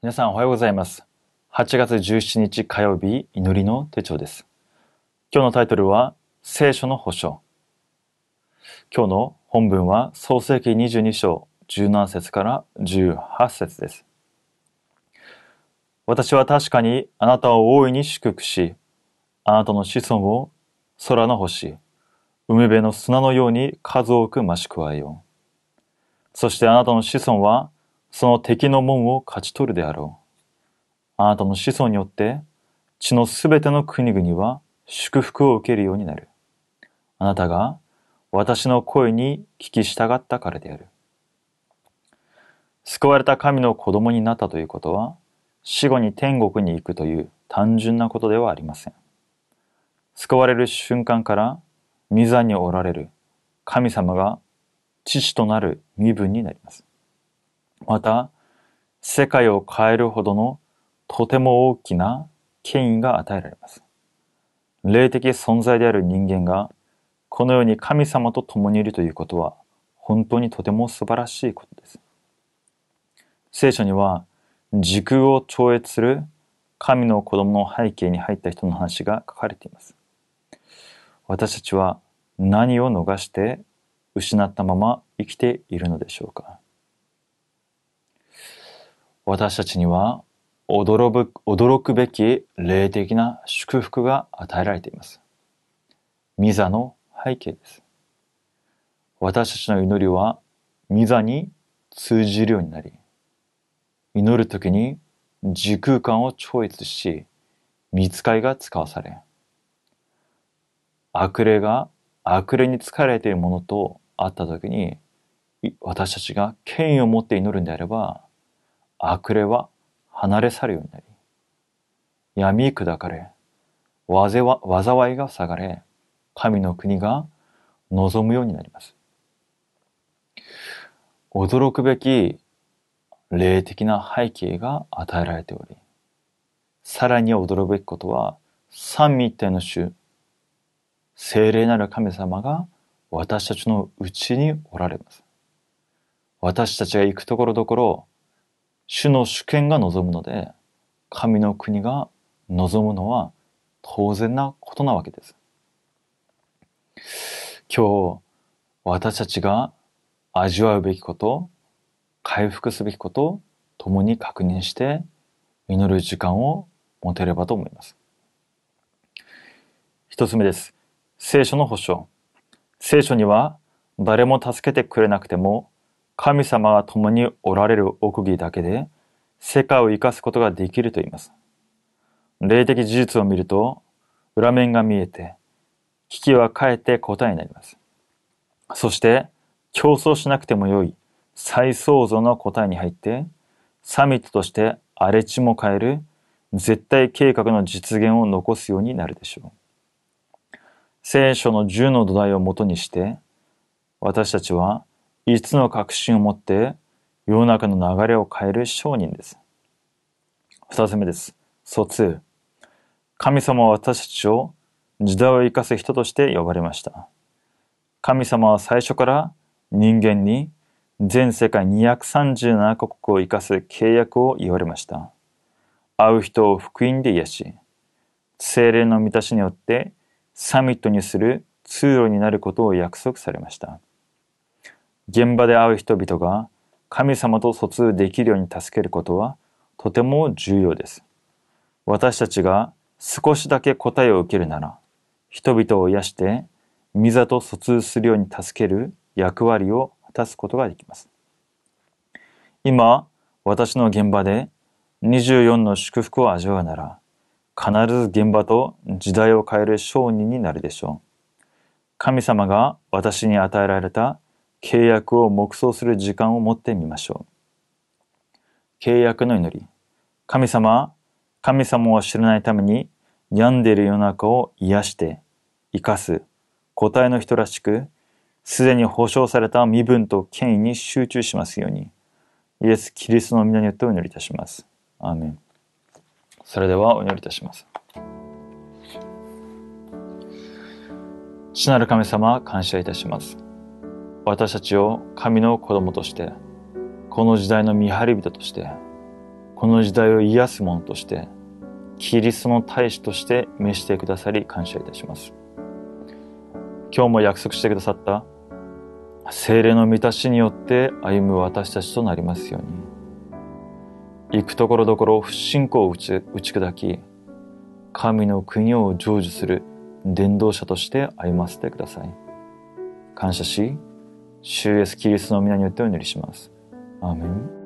皆さんおはようございます。8月17日火曜日祈りの手帳です。今日のタイトルは聖書の保証。今日の本文は創世記22章17節から18節です。私は確かにあなたを大いに祝福し、あなたの子孫を空の星、海辺の砂のように数多く増し加えよう。そしてあなたの子孫はその敵の門を勝ち取るであろう。あなたの子孫によって地のすべての国々は祝福を受けるようになる。あなたが私の声に聞き従ったからである。救われた神の子供になったということは、死後に天国に行くという単純なことではありません。救われる瞬間から、御座におられる神様が父となる身分になります。また、世界を変えるほどのとても大きな権威が与えられます。霊的存在である人間がこのように神様と共にいるということは本当にとても素晴らしいことです。聖書には時空を超越する神の子供の背景に入った人の話が書かれています。私たちは何を逃して失ったまま生きているのでしょうか私たちには驚く驚くべき霊的な祝福が与えられています。ミザの背景です。私たちの祈りはミザに通じるようになり、祈るときに時空間を超越し、見つかりが使わされ、悪霊が悪霊に疲れているものと会ったときに、私たちが権威を持って祈るんであれば、悪霊は離れ去るようになり、闇砕かれ、災いが下がれ、神の国が望むようになります。驚くべき霊的な背景が与えられており、さらに驚くべきことは、三位一体の主、聖霊なる神様が私たちのうちにおられます。私たちが行くところどころ、主の主権が望むので、神の国が望むのは当然なことなわけです。今日、私たちが味わうべきこと、回復すべきことを共に確認して祈る時間を持てればと思います。一つ目です。聖書の保証。聖書には誰も助けてくれなくても神様が共におられる奥義だけで世界を生かすことができると言います。霊的事実を見ると裏面が見えて危機はかえって答えになります。そして競争しなくてもよい再創造の答えに入ってサミットとして荒れ地も変える絶対計画の実現を残すようになるでしょう。聖書の10の土台をもとにして私たちは5つの確信を持って世の中の流れを変える商人です。二つ目です。疎通。神様は私たちを時代を生かす人として呼ばれました。神様は最初から人間に全世界237カ国を生かす契約を言われました。会う人を福音で癒し、精霊の満たしによってサミットにする通路になることを約束されました。現場で会う人々が神様と疎通できるように助けることはとても重要です。私たちが少しだけ答えを受けるなら、人々を癒して、ミザと疎通するように助ける役割を果たすことができます。今、私の現場で24の祝福を味わうなら、必ず現場と時代を変える商人になるでしょう。神様が私に与えられた契約を黙想する時間を持ってみましょう。契約の祈り。神様、神様を知らないために病んでいる世の中を癒して、生かす、答えの人らしく、すでに保証された身分と権威に集中しますように、イエス・キリストの皆によってお祈りいたします。アーメン。それではお祈りいたします。父なる神様、感謝いたします。私たちを神の子供として、この時代の見張り人として、この時代を癒す者として、キリストの大使として召してくださり感謝いたします。今日も約束してくださった精霊の満たしによって歩む私たちとなりますように。行くところどころ不信仰を打ち打ち砕き、神の国を成就する伝道者として歩ませてください。感謝し、主イエスキリストの皆によってお祈りします。アーメン。